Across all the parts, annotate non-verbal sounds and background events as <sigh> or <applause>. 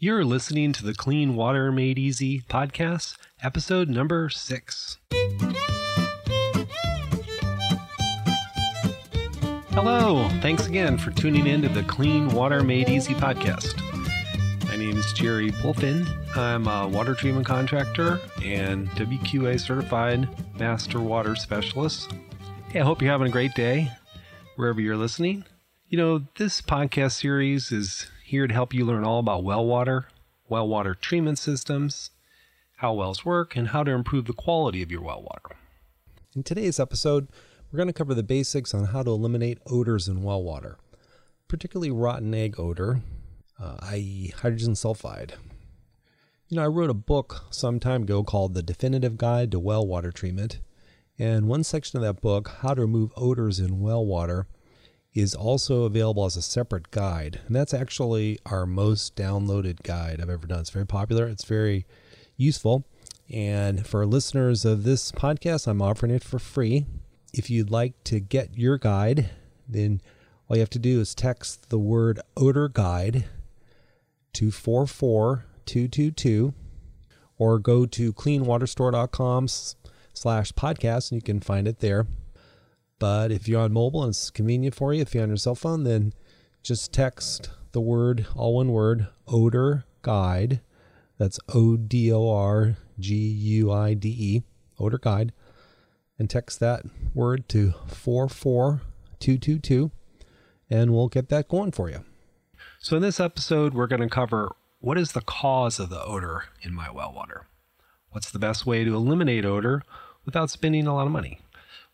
You're listening to the Clean Water Made Easy podcast, episode number six. Hello, thanks again for tuning in to the Clean Water Made Easy podcast. My name is Jerry Pulfin. I'm a water treatment contractor and WQA certified master water specialist. Hey, I hope you're having a great day wherever you're listening. You know, this podcast series is here to help you learn all about well water, well water treatment systems, how wells work, and how to improve the quality of your well water. In today's episode, we're going to cover the basics on how to eliminate odors in well water, particularly rotten egg odor, uh, i.e., hydrogen sulfide. You know, I wrote a book some time ago called The Definitive Guide to Well Water Treatment, and one section of that book, How to Remove Odors in Well Water, is also available as a separate guide. And that's actually our most downloaded guide I've ever done. It's very popular, it's very useful. And for listeners of this podcast, I'm offering it for free. If you'd like to get your guide, then all you have to do is text the word odor guide to 44222 or go to cleanwaterstore.com slash podcast and you can find it there. But if you're on mobile and it's convenient for you, if you're on your cell phone, then just text the word, all one word, odor guide. That's O D O R G U I D E, odor guide. And text that word to 44222 and we'll get that going for you. So, in this episode, we're going to cover what is the cause of the odor in my well water? What's the best way to eliminate odor without spending a lot of money?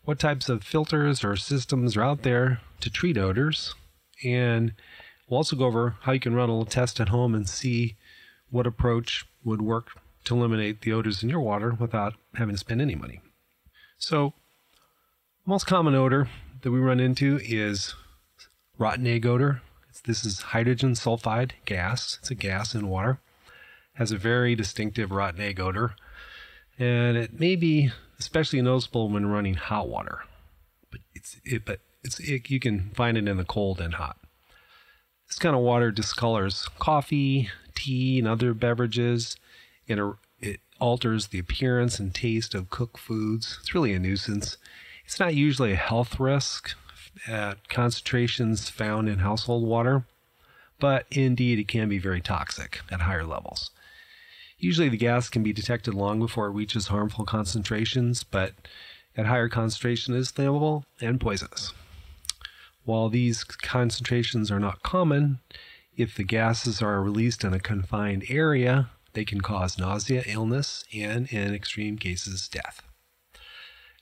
What types of filters or systems are out there to treat odors. And we'll also go over how you can run a little test at home and see what approach would work to eliminate the odors in your water without having to spend any money. So, most common odor that we run into is rotten egg odor. This is hydrogen sulfide gas. It's a gas in water. Has a very distinctive rotten egg odor. And it may be especially noticeable when running hot water. But it's it, but it's it, you can find it in the cold and hot. This kind of water discolors coffee, tea, and other beverages. It, uh, it alters the appearance and taste of cooked foods. It's really a nuisance. It's not usually a health risk at concentrations found in household water, but indeed it can be very toxic at higher levels. Usually the gas can be detected long before it reaches harmful concentrations, but at higher concentration is flammable and poisonous. While these concentrations are not common, if the gases are released in a confined area, they can cause nausea, illness, and in extreme cases, death.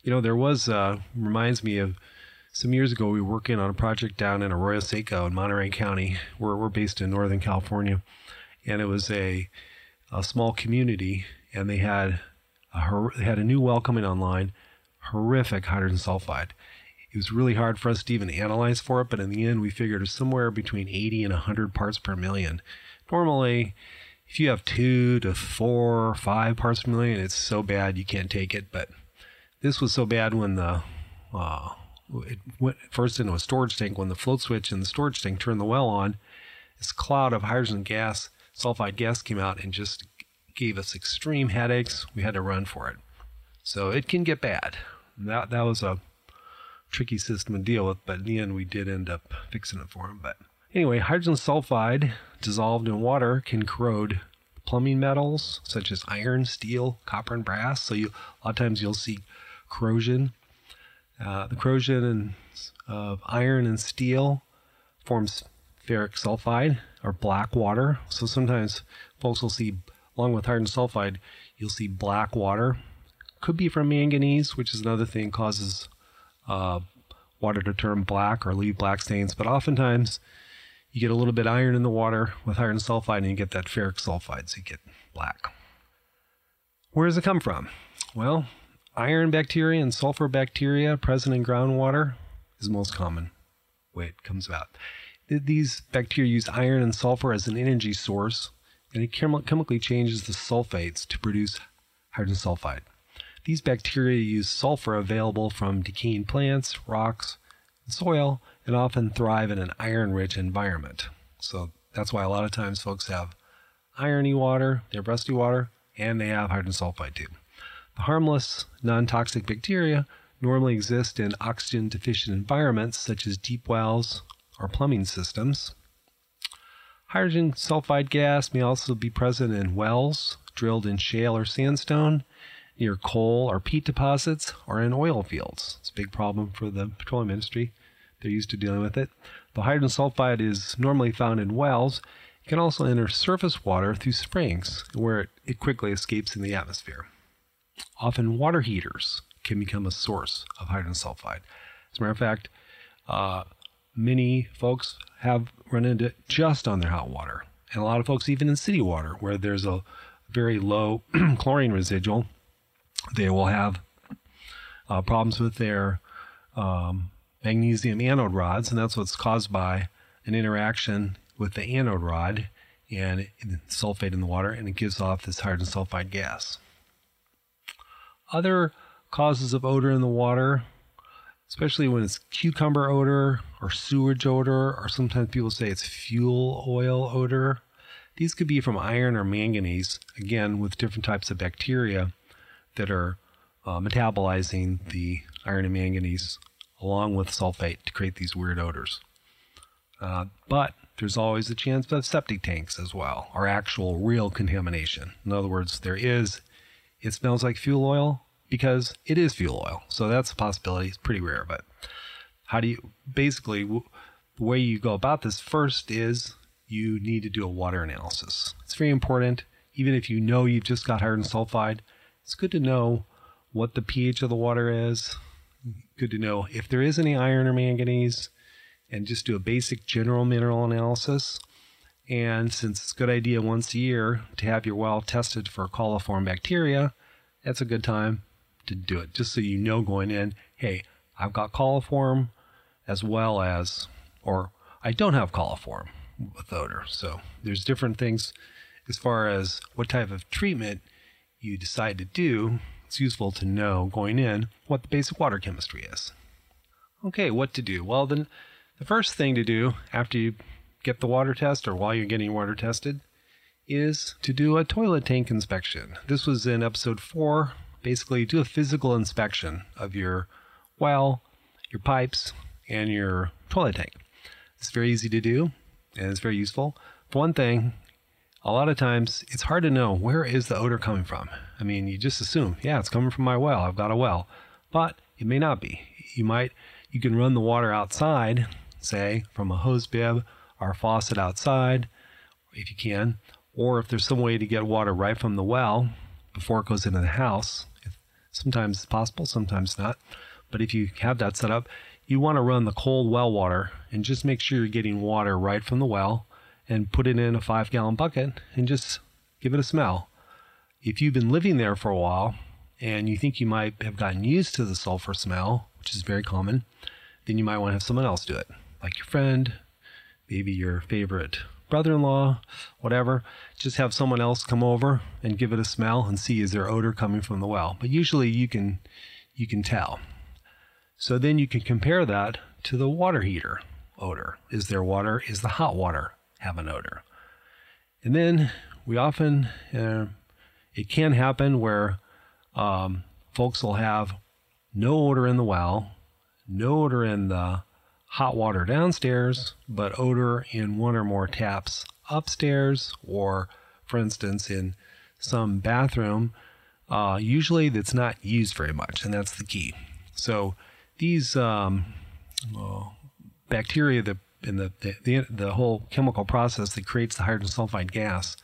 You know, there was, uh, reminds me of some years ago, we were working on a project down in Arroyo Seco in Monterey County, where we're based in Northern California. And it was a a small community, and they had a, they had a new well coming online, horrific hydrogen sulfide. It was really hard for us to even analyze for it, but in the end, we figured it was somewhere between 80 and 100 parts per million. Normally, if you have two to four or five parts per million, it's so bad you can't take it. But this was so bad when the uh, it went first into a storage tank. When the float switch in the storage tank turned the well on, this cloud of hydrogen gas sulfide gas came out and just gave us extreme headaches. We had to run for it. So it can get bad. That that was a tricky system to deal with, but in the end we did end up fixing it for him. But anyway, hydrogen sulfide dissolved in water can corrode plumbing metals such as iron, steel, copper, and brass. So you a lot of times you'll see corrosion. Uh, the corrosion of iron and steel forms ferric sulfide or black water. So sometimes folks will see, along with hydrogen sulfide, you'll see black water. Could be from manganese, which is another thing causes uh, water to turn black or leave black stains. But oftentimes you get a little bit iron in the water with iron sulfide and you get that ferric sulfide, so you get black. Where does it come from? Well, iron bacteria and sulfur bacteria present in groundwater is most common way it comes about. These bacteria use iron and sulfur as an energy source, and it chem- chemically changes the sulfates to produce hydrogen sulfide. These bacteria use sulfur available from decaying plants, rocks, and soil, and often thrive in an iron rich environment. So that's why a lot of times folks have irony water, they have rusty water, and they have hydrogen sulfide too. The harmless, non toxic bacteria normally exist in oxygen deficient environments such as deep wells or plumbing systems. Hydrogen sulfide gas may also be present in wells drilled in shale or sandstone, near coal or peat deposits, or in oil fields. It's a big problem for the petroleum industry. They're used to dealing with it. The hydrogen sulfide is normally found in wells. It can also enter surface water through springs, where it, quickly escapes in the atmosphere. Often, water heaters can become a source of hydrogen sulfide. As a matter of fact, uh, many folks have run into just on their hot water. And a lot of folks, even in city water, where there's a very low <clears throat> chlorine residual, they will have uh, problems with their um, magnesium anode rods, and that's what's caused by an interaction with the anode rod and sulfate in the water, and it gives off this hydrogen sulfide gas. Other causes of odor in the water, especially when it's cucumber odor or sewage odor, or sometimes people say it's fuel oil odor. These could be from iron or manganese, again, with different types of bacteria that are uh, metabolizing the iron and manganese along with sulfate to create these weird odors. Uh, but there's always a chance of septic tanks as well, or actual real contamination. In other words, there is, it smells like fuel oil because it is fuel oil. So that's a possibility. It's pretty rare, but how do you basically the way you go about this first is you need to do a water analysis. It's very important. Even if you know you've just got hydrogen sulfide, it's good to know what the pH of the water is. Good to know if there is any iron or manganese, and just do a basic general mineral analysis. And since it's a good idea once a year to have your well tested for coliform bacteria, that's a good time to do it, just so you know going in, hey, I've got coliform as well as, or I don't have coliform with odor. So there's different things as far as what type of treatment you decide to do, it's useful to know going in what the basic water chemistry is. Okay, what to do? Well, then the first thing to do after you get the water test or while you're getting water tested is to do a toilet tank inspection. This was in episode 4. Basically, do a physical inspection of your well, your pipes, and your toilet tank. It's very easy to do and it's very useful. For one thing, a lot of times it's hard to know where is the odor coming from. I mean, you just assume, yeah, it's coming from my well. I've got a well, but it may not be. You might, you can run the water outside, say from a hose bib or a faucet outside, if you can, or if there's some way to get water right from the well before it goes into the house. Sometimes it's possible, sometimes not. But if you have that set up, you want to run the cold well water and just make sure you're getting water right from the well and put it in a five gallon bucket and just give it a smell. If you've been living there for a while and you think you might have gotten used to the sulfur smell, which is very common, then you might want to have someone else do it, like your friend, maybe your favorite brother in law, whatever. Just have someone else come over and give it a smell and see is there odor coming from the well. But usually you can you can tell. So then you can compare that to the water heater odor. Is there water? Is the hot water have an odor. And then we often, uh, it can happen where um, folks will have no odor in the well, no odor in the hot water downstairs, but odor in one or more taps upstairs, or for instance, in some bathroom, uh, usually that's not used very much, and that's the key. So these um, uh, bacteria that in the, the, the whole chemical process that creates the hydrogen sulfide gas,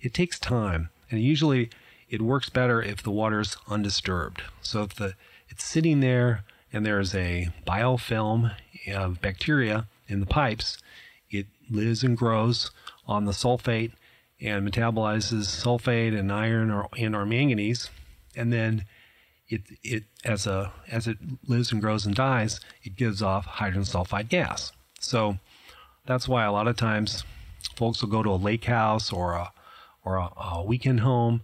it takes time, and usually it works better if the water's undisturbed. So if the it's sitting there and there's a biofilm of bacteria in the pipes, it lives and grows on the sulfate and metabolizes sulfate and iron or and or manganese, and then it it as a as it lives and grows and dies, it gives off hydrogen sulfide gas. So that's why a lot of times folks will go to a lake house or a or a, a weekend home,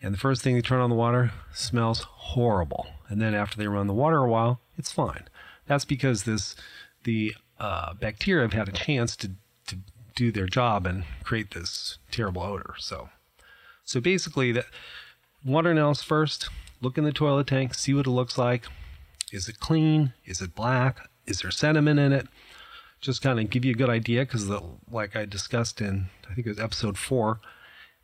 and the first thing they turn on the water smells horrible, and then after they run the water a while, it's fine. That's because this the uh, bacteria have had a chance to to do their job and create this terrible odor. So, so basically, that water analysis first. Look in the toilet tank, see what it looks like. Is it clean? Is it black? Is there sediment in it? Just kind of give you a good idea because, like I discussed in, I think it was episode four,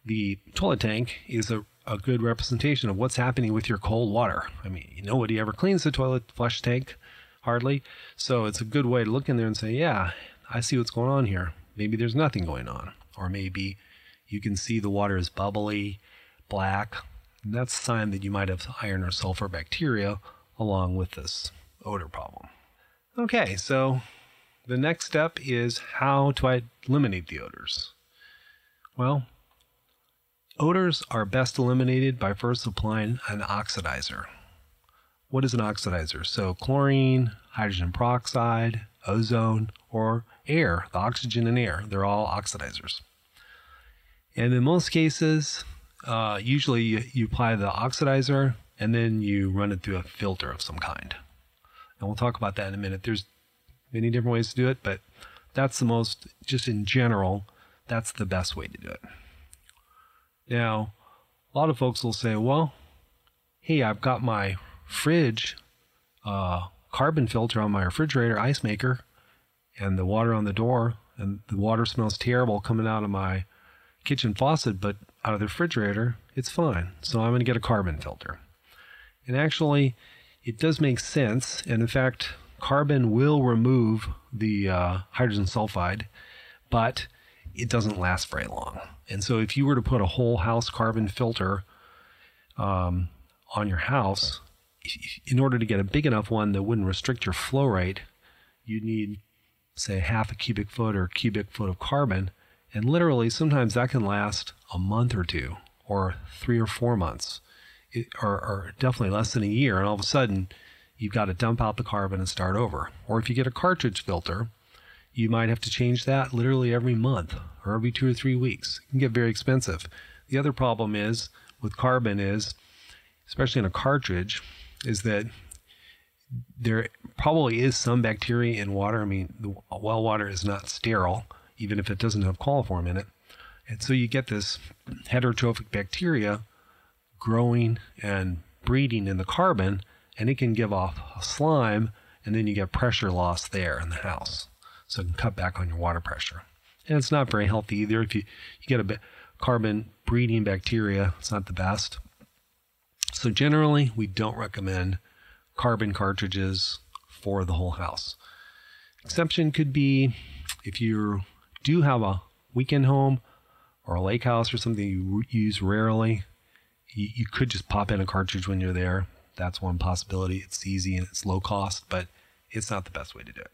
the toilet tank is a, a good representation of what's happening with your cold water. I mean, nobody ever cleans the toilet flush tank, hardly. So it's a good way to look in there and say, yeah, I see what's going on here. Maybe there's nothing going on. Or maybe you can see the water is bubbly, black. And that's a sign that you might have iron or sulfur bacteria along with this odor problem. Okay, so the next step is how to eliminate the odors. Well, odors are best eliminated by first applying an oxidizer. What is an oxidizer? So, chlorine, hydrogen peroxide, ozone, or air, the oxygen in air, they're all oxidizers. And in most cases, uh, usually you, you apply the oxidizer and then you run it through a filter of some kind. And we'll talk about that in a minute. There's many different ways to do it, but that's the most, just in general, that's the best way to do it. Now, a lot of folks will say, well, hey, I've got my fridge uh, carbon filter on my refrigerator ice maker and the water on the door and the water smells terrible coming out of my kitchen faucet, but out of the refrigerator, it's fine. So I'm going to get a carbon filter. And actually, it does make sense. And in fact, carbon will remove the uh, hydrogen sulfide, but it doesn't last very long. And so if you were to put a whole house carbon filter um, on your house, in order to get a big enough one that wouldn't restrict your flow rate, you'd need, say, half a cubic foot or cubic foot of carbon. And literally, sometimes that can last a month or two, or three or four months, it, or, or definitely less than a year. And all of a sudden, you've got to dump out the carbon and start over. Or if you get a cartridge filter, you might have to change that literally every month or every two or three weeks. It can get very expensive. The other problem is with carbon is, especially in a cartridge, is that there probably is some bacteria in water. I mean, the well water is not sterile, even if it doesn't have coliform in it. And so you get this heterotrophic bacteria growing and breeding in the carbon, and it can give off slime, and then you get pressure loss there in the house. So it can cut back on your water pressure. And it's not very healthy either. If you, you get a bit carbon breeding bacteria, it's not the best. So generally, we don't recommend carbon cartridges for the whole house. Exception could be if you do have a weekend home or a lake house or something you use rarely, you, you could just pop in a cartridge when you're there. That's one possibility. It's easy and it's low cost, but it's not the best way to do it.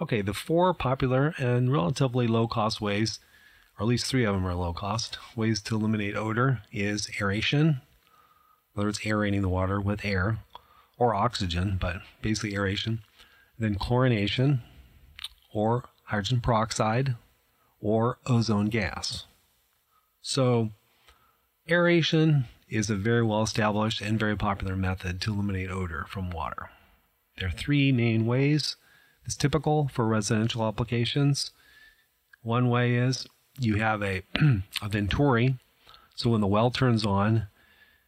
Okay, the four popular and relatively low cost ways, or at least three of them are low cost, ways to eliminate odor is aeration, other words, aerating the water with air or oxygen, but basically aeration. Then chlorination or hydrogen peroxide or ozone gas. So, aeration is a very well established and very popular method to eliminate odor from water. There are three main ways. It's typical for residential applications. One way is you have a, <clears throat> a venturi. So when the well turns on,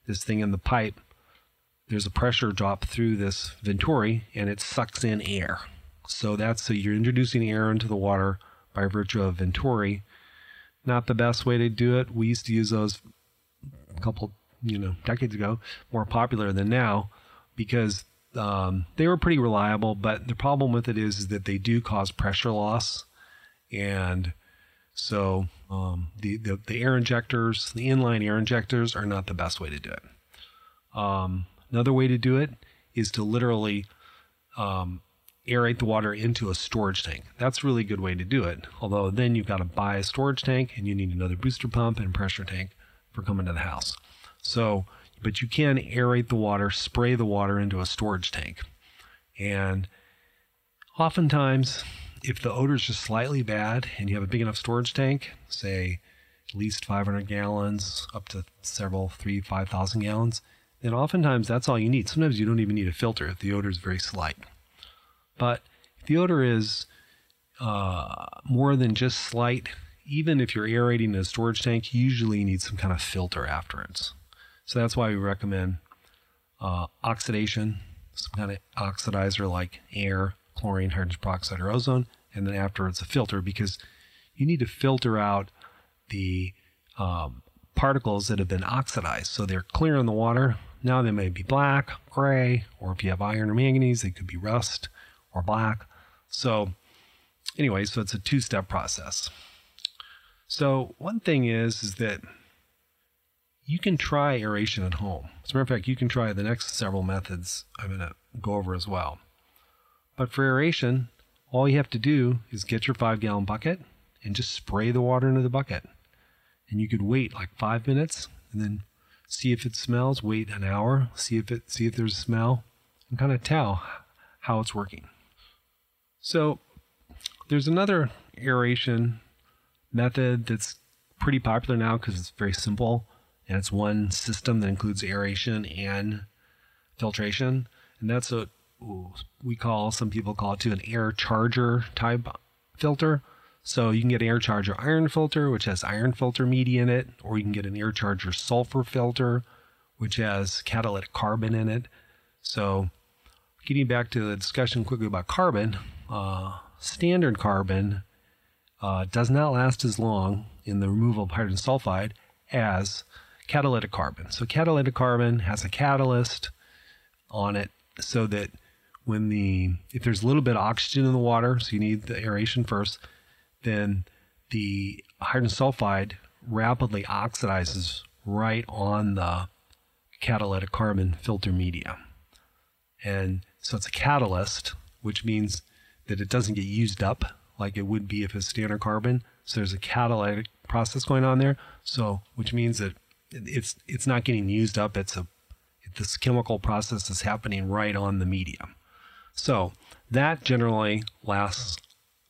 this thing in the pipe, there's a pressure drop through this venturi and it sucks in air. So that's so you're introducing air into the water by virtue of venturi. Not the best way to do it. We used to use those a couple, you know, decades ago, more popular than now because um, they were pretty reliable. But the problem with it is, is that they do cause pressure loss, and so um, the, the, the air injectors, the inline air injectors, are not the best way to do it. Um, another way to do it is to literally um, aerate the water into a storage tank. That's a really good way to do it. Although then you've got to buy a storage tank and you need another booster pump and pressure tank for coming to the house. So, but you can aerate the water, spray the water into a storage tank. And oftentimes if the odor is just slightly bad and you have a big enough storage tank, say at least 500 gallons up to several, three, 5,000 gallons, then oftentimes that's all you need. Sometimes you don't even need a filter if the odor is very slight. But if the odor is uh, more than just slight. Even if you're aerating in a storage tank, usually you usually need some kind of filter afterwards. So that's why we recommend uh, oxidation, some kind of oxidizer like air, chlorine, hydrogen peroxide, or ozone, and then afterwards a filter because you need to filter out the um, particles that have been oxidized. So they're clear in the water. Now they may be black, gray, or if you have iron or manganese, they could be rust or black. So, anyway, so it's a two step process. So, one thing is, is that you can try aeration at home. As a matter of fact, you can try the next several methods I'm going to go over as well. But for aeration, all you have to do is get your five gallon bucket and just spray the water into the bucket. And you could wait like five minutes and then see if it smells, wait an hour, see if it see if there's a smell, and kind of tell how it's working. So there's another aeration method that's pretty popular now because it's very simple and it's one system that includes aeration and filtration, and that's what we call some people call it too an air charger type filter. So you can get an air charger iron filter, which has iron filter media in it, or you can get an air charger sulfur filter, which has catalytic carbon in it. So getting back to the discussion quickly about carbon, uh, standard carbon uh, does not last as long in the removal of hydrogen sulfide as catalytic carbon. So catalytic carbon has a catalyst on it so that when the if there's a little bit of oxygen in the water, so you need the aeration first, then the hydrogen sulfide rapidly oxidizes right on the catalytic carbon filter media. And so it's a catalyst, which means that it doesn't get used up like it would be if it's standard carbon. So there's a catalytic process going on there. So which means that it's it's not getting used up. It's a this chemical process is happening right on the medium. So that generally lasts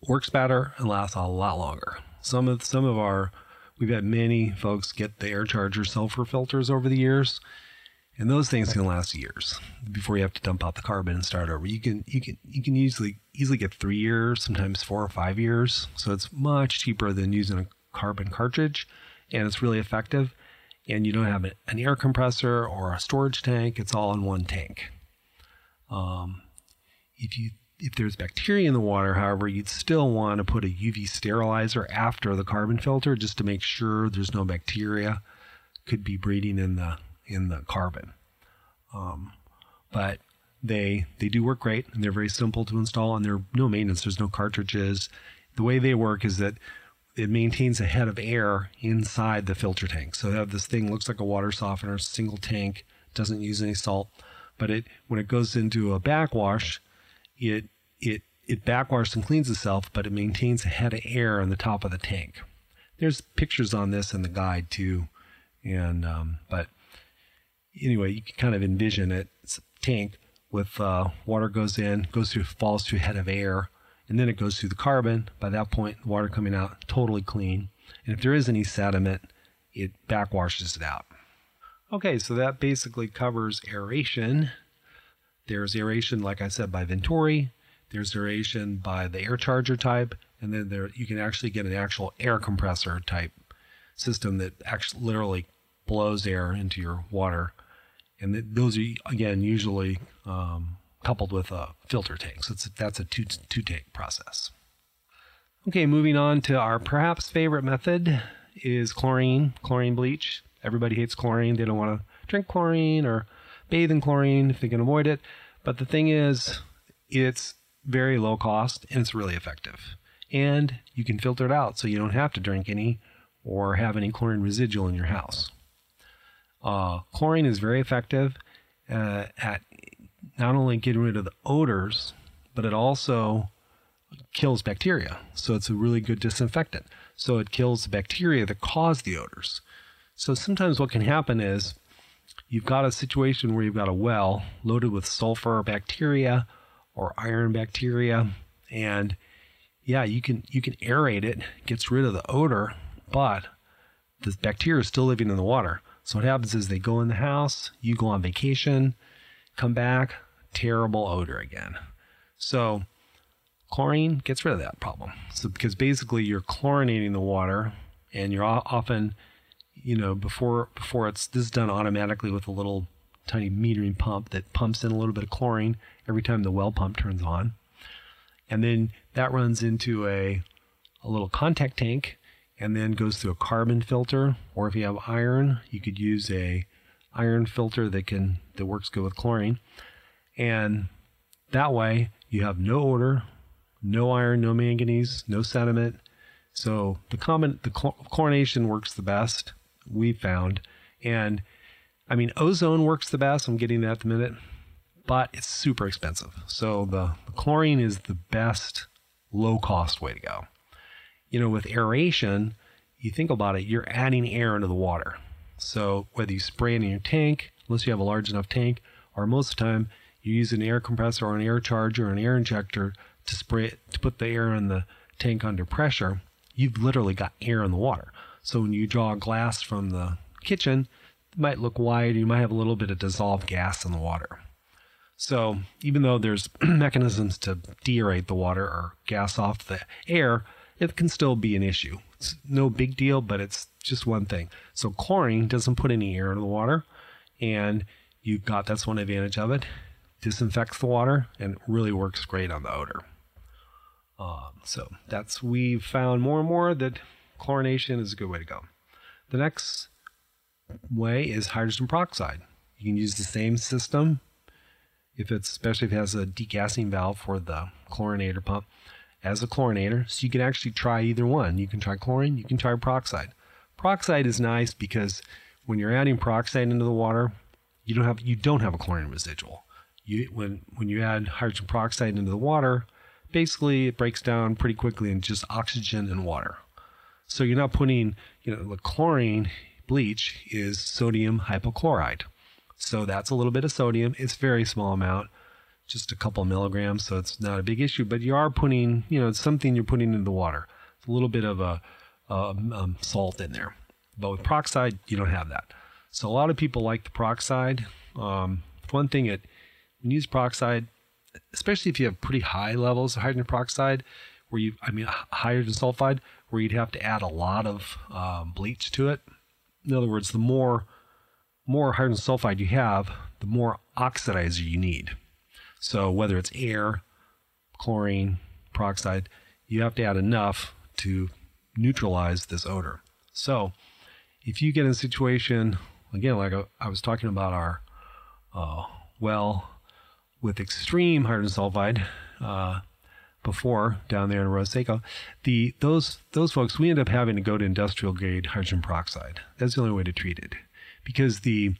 works better and lasts a lot longer. Some of some of our we've had many folks get the air charger sulfur filters over the years and those things can last years before you have to dump out the carbon and start over. You can you can you can easily easily get three years, sometimes four or five years. So it's much cheaper than using a carbon cartridge, and it's really effective. And you don't have an air compressor or a storage tank; it's all in one tank. Um, if you if there's bacteria in the water, however, you'd still want to put a UV sterilizer after the carbon filter just to make sure there's no bacteria could be breeding in the in the carbon. Um, but they they do work great and they're very simple to install and they're no maintenance. There's no cartridges. The way they work is that it maintains a head of air inside the filter tank. So this thing looks like a water softener, single tank, doesn't use any salt, but it when it goes into a backwash, it it it backwashes and cleans itself, but it maintains a head of air on the top of the tank. There's pictures on this in the guide too, and um, but anyway, you can kind of envision it. It's a tank with uh, water goes in, goes through, falls through a head of air, and then it goes through the carbon. By that point, the water coming out totally clean. And if there is any sediment, it backwashes it out. Okay, so that basically covers aeration. There's aeration, like I said, by Venturi. There's aeration by the air charger type, and then there you can actually get an actual air compressor type system that actually literally blows air into your water and those are again usually um, coupled with a filter tank. So that's a two two tank process. Okay, moving on to our perhaps favorite method is chlorine, chlorine bleach. Everybody hates chlorine. They don't want to drink chlorine or bathe in chlorine if they can avoid it. But the thing is, it's very low cost and it's really effective. And you can filter it out so you don't have to drink any or have any chlorine residual in your house. Uh, chlorine is very effective uh, at not only getting rid of the odors, but it also kills bacteria. So it's a really good disinfectant. So it kills the bacteria that cause the odors. So sometimes what can happen is you've got a situation where you've got a well loaded with sulfur bacteria or iron bacteria and yeah, you can you can aerate it, gets rid of the odor, but the bacteria is still living in the water. So what happens is they go in the house, you go on vacation, come back, terrible odor again. So Chlorine gets rid of that problem. So because basically you're chlorinating the water, and you're often, you know, before before it's this is done automatically with a little tiny metering pump that pumps in a little bit of chlorine every time the well pump turns on, and then that runs into a a little contact tank, and then goes through a carbon filter. Or if you have iron, you could use a iron filter that can that works good with chlorine, and that way you have no odor, no iron, no manganese, no sediment. So the common the chlorination works the best we've found, and I mean ozone works the best. I'm getting that in a minute, but it's super expensive. So the, the chlorine is the best low cost way to go. You know, with aeration, you think about it, you're adding air into the water. So whether you spray it in your tank, unless you have a large enough tank, or most of the time you use an air compressor or an air charger or an air injector to spray it, to put the air in the tank under pressure, you've literally got air in the water. So when you draw glass from the kitchen, it might look wide, you might have a little bit of dissolved gas in the water. So even though there's <clears throat> mechanisms to deaerate the water or gas off the air, it can still be an issue. It's no big deal, but it's just one thing. So chlorine doesn't put any air in the water, and you've got that's one advantage of it. Disinfects the water and really works great on the odor. Um, so that's we've found more and more that chlorination is a good way to go. The next way is hydrogen peroxide. You can use the same system if it's especially if it has a degassing valve for the chlorinator pump as a chlorinator. So you can actually try either one. You can try chlorine, you can try peroxide. Peroxide is nice because when you're adding peroxide into the water, you don't have you don't have a chlorine residual. You when when you add hydrogen peroxide into the water, basically it breaks down pretty quickly in just oxygen and water. So you're not putting, you know, the chlorine bleach is sodium hypochlorite. So that's a little bit of sodium. It's very small amount, just a couple milligrams, so it's not a big issue. But you are putting, you know, it's something you're putting into the water. It's a little bit of a, um, salt in there. But with peroxide, you don't have that. So a lot of people like the peroxide. Um, one thing it when you use peroxide, especially if you have pretty high levels of hydrogen peroxide, where you, I mean, hydrogen sulfide, where you'd have to add a lot of um, bleach to it. In other words, the more more hydrogen sulfide you have, the more oxidizer you need. So whether it's air, chlorine, peroxide, you have to add enough to neutralize this odor. So if you get in a situation, again, like I was talking about our uh, well with extreme hydrogen sulfide uh, before down there in Arroyo Seco, the those those folks we end up having to go to industrial grade hydrogen peroxide. That's the only way to treat it because the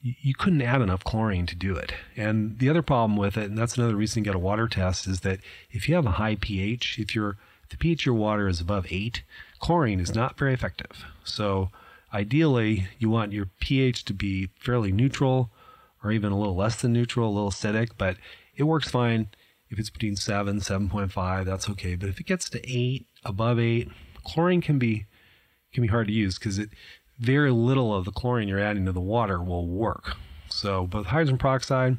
you couldn't add enough chlorine to do it. And the other problem with it, and that's another reason to get a water test, is that if you have a high pH, if your the pH of your water is above eight, chlorine is not very effective. So ideally, you want your pH to be fairly neutral or even a little less than neutral, a little acidic, but it works fine if it's between 7, 7.5, that's okay. But if it gets to 8, above 8, chlorine can be can be hard to use because it very little of the chlorine you're adding to the water will work. So, but hydrogen peroxide,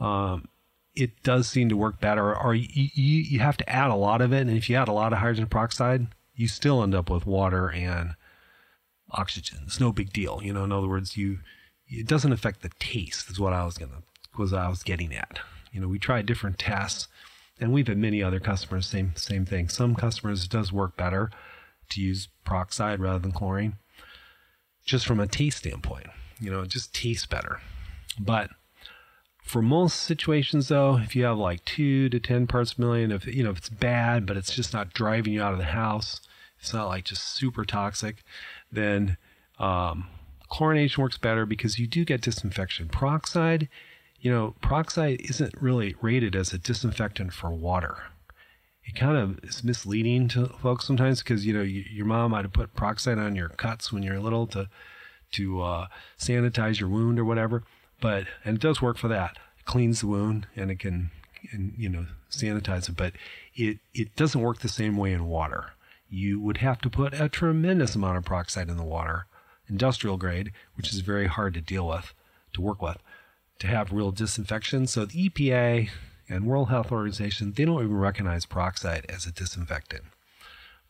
um, it does seem to work better. Or you, you, you have to add a lot of it, and if you add a lot of hydrogen peroxide, you still end up with water and oxygen. It's no big deal. You know, in other words, you it doesn't affect the taste. Is what I was gonna was I was getting at. You know, we try different tests, and we've had many other customers same same thing. Some customers does work better to use peroxide rather than chlorine, just from a taste standpoint. You know, it just tastes better. But for most situations, though, if you have like two to ten parts per million, if you know if it's bad, but it's just not driving you out of the house, it's not like just super toxic, then um, chlorination works better because you do get disinfection. Peroxide, you know, peroxide isn't really rated as a disinfectant for water. It kind of is misleading to folks sometimes because you know you, your mom might have put peroxide on your cuts when you're little to to uh, sanitize your wound or whatever. But and it does work for that. It cleans the wound and it can and you know sanitize it. But it it doesn't work the same way in water. You would have to put a tremendous amount of peroxide in the water industrial grade, which is very hard to deal with, to work with, to have real disinfection. So the EPA and World Health Organization, they don't even recognize peroxide as a disinfectant.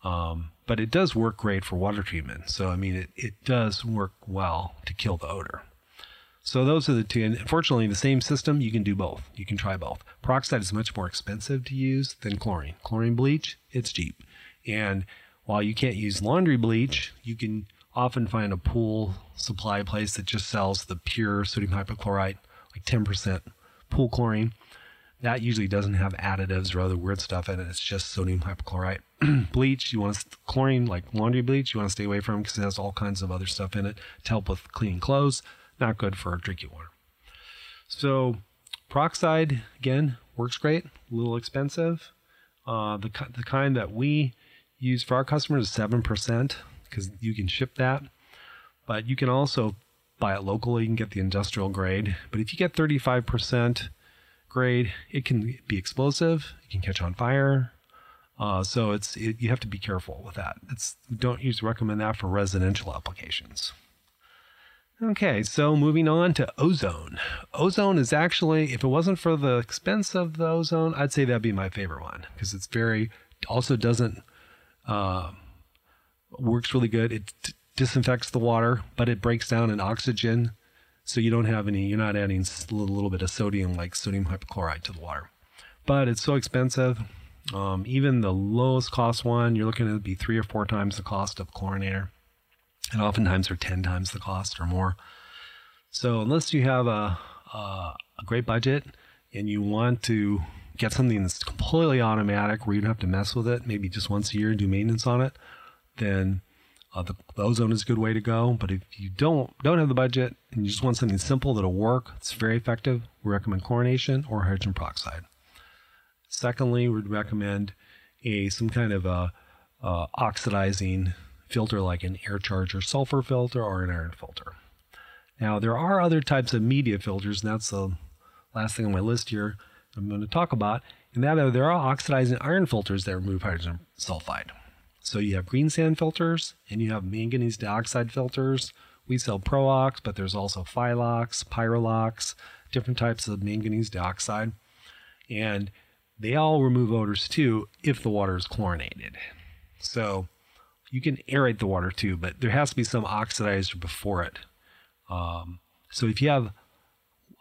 Um, but it does work great for water treatment. So, I mean, it, it does work well to kill the odor. So those are the two. And unfortunately, the same system, you can do both. You can try both. Peroxide is much more expensive to use than chlorine. Chlorine bleach, it's cheap. And while you can't use laundry bleach, you can often find a pool supply place that just sells the pure sodium hypochlorite, like 10% pool chlorine. That usually doesn't have additives or other weird stuff in it. It's just sodium hypochlorite. <clears throat> bleach, you want to, chlorine, like laundry bleach, you want to stay away from because it has all kinds of other stuff in it to help with cleaning clothes. Not good for drinking water. So, peroxide, again, works great, a little expensive. Uh, the, the kind that we use for our customers is 7% because you can ship that. But you can also buy it locally. Can get the industrial grade. But if you get 35%, grade. It can be explosive. It can catch on fire. Uh, so it's it, you have to be careful with that. It's don't use recommend that for residential applications. Okay, so moving on to ozone. Ozone is actually, if it wasn't for the expense of the ozone, I'd say that'd be my favorite one because it's very, also doesn't, uh, works really good. It t- disinfects the water, but it breaks down in oxygen so you don't have any, you're not adding a little, little bit of sodium like sodium hypochlorite to the water. But it's so expensive. Um, even the lowest cost one, you're looking at be three or four times the cost of chlorinator. And oftentimes they're 10 times the cost or more. So unless you have a, a, a great budget and you want to get something that's completely automatic where you don't have to mess with it, maybe just once a year do maintenance on it, then uh, the, the, ozone is a good way to go, but if you don't don't have the budget and you just want something simple that'll work, it's very effective. We recommend chlorination or hydrogen peroxide. Secondly, we'd recommend a some kind of a, oxidizing filter like an air charger sulfur filter or an iron filter. Now there are other types of media filters, and that's the last thing on my list here. I'm going to talk about, and that are, there are oxidizing iron filters that remove hydrogen sulfide. So you have green sand filters and you have manganese dioxide filters. We sell Pro-Ox, but there's also Filox, Pyrolox, different types of manganese dioxide. And they all remove odors too if the water is chlorinated. So you can aerate the water too, but there has to be some oxidizer before it. Um, so if you have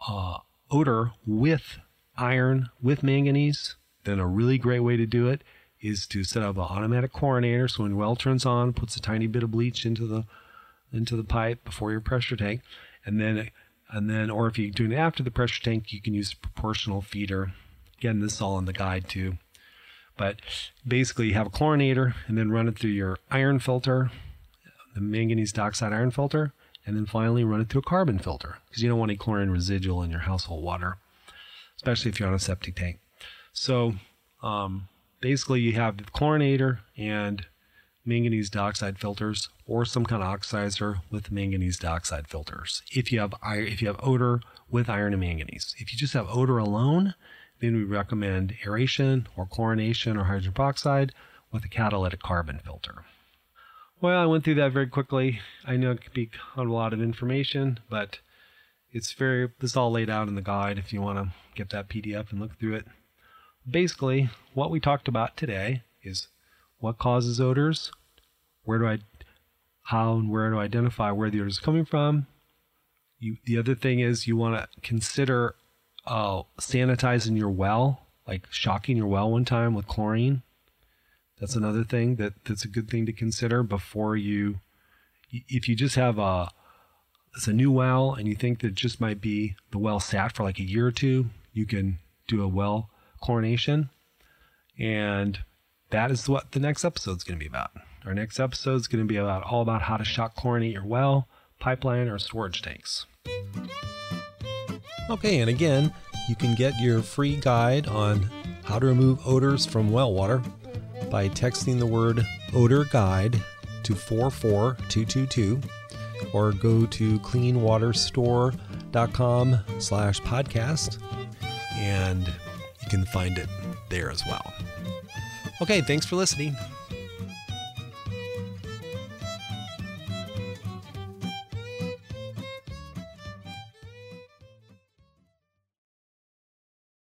uh, odor with iron, with manganese, then a really great way to do it is to set up an automatic chlorinator. So when well turns on, puts a tiny bit of bleach into the into the pipe before your pressure tank, and then and then or if you're doing it after the pressure tank, you can use a proportional feeder. Again, this is all in the guide too. But basically, you have a chlorinator and then run it through your iron filter, the manganese dioxide iron filter, and then finally run it through a carbon filter because you don't want any chlorine residual in your household water, especially if you're on a septic tank. So um, basically you have chlorinator and manganese dioxide filters or some kind of oxidizer with manganese dioxide filters. If you have if you have odor with iron and manganese. If you just have odor alone then we recommend aeration or chlorination or hydrogen peroxide with a catalytic carbon filter. Well i went through that very quickly. I know it could be a lot of information but it's very this is all laid out in the guide if you want to get that pdf and look through it basically, what we talked about today is what causes odors, where do I, how and where to identify where the odor is coming from. You, the other thing is you want to consider uh, sanitizing your well, like shocking your well one time with chlorine. That's another thing that that's a good thing to consider before you. If you just have a it's a new well and you think that just might be the well sat for like a year or two, you can do a well chlorination. And that is what the next episode is going to be about. Our next episode is going to be about all about how to shock chlorinate your well, pipeline, or storage tanks. Okay, and again, you can get your free guide on how to remove odors from well water by texting the word odor guide to 44222 or go to cleanwaterstore.com slash podcast and you can find it there as well. Okay, thanks for listening.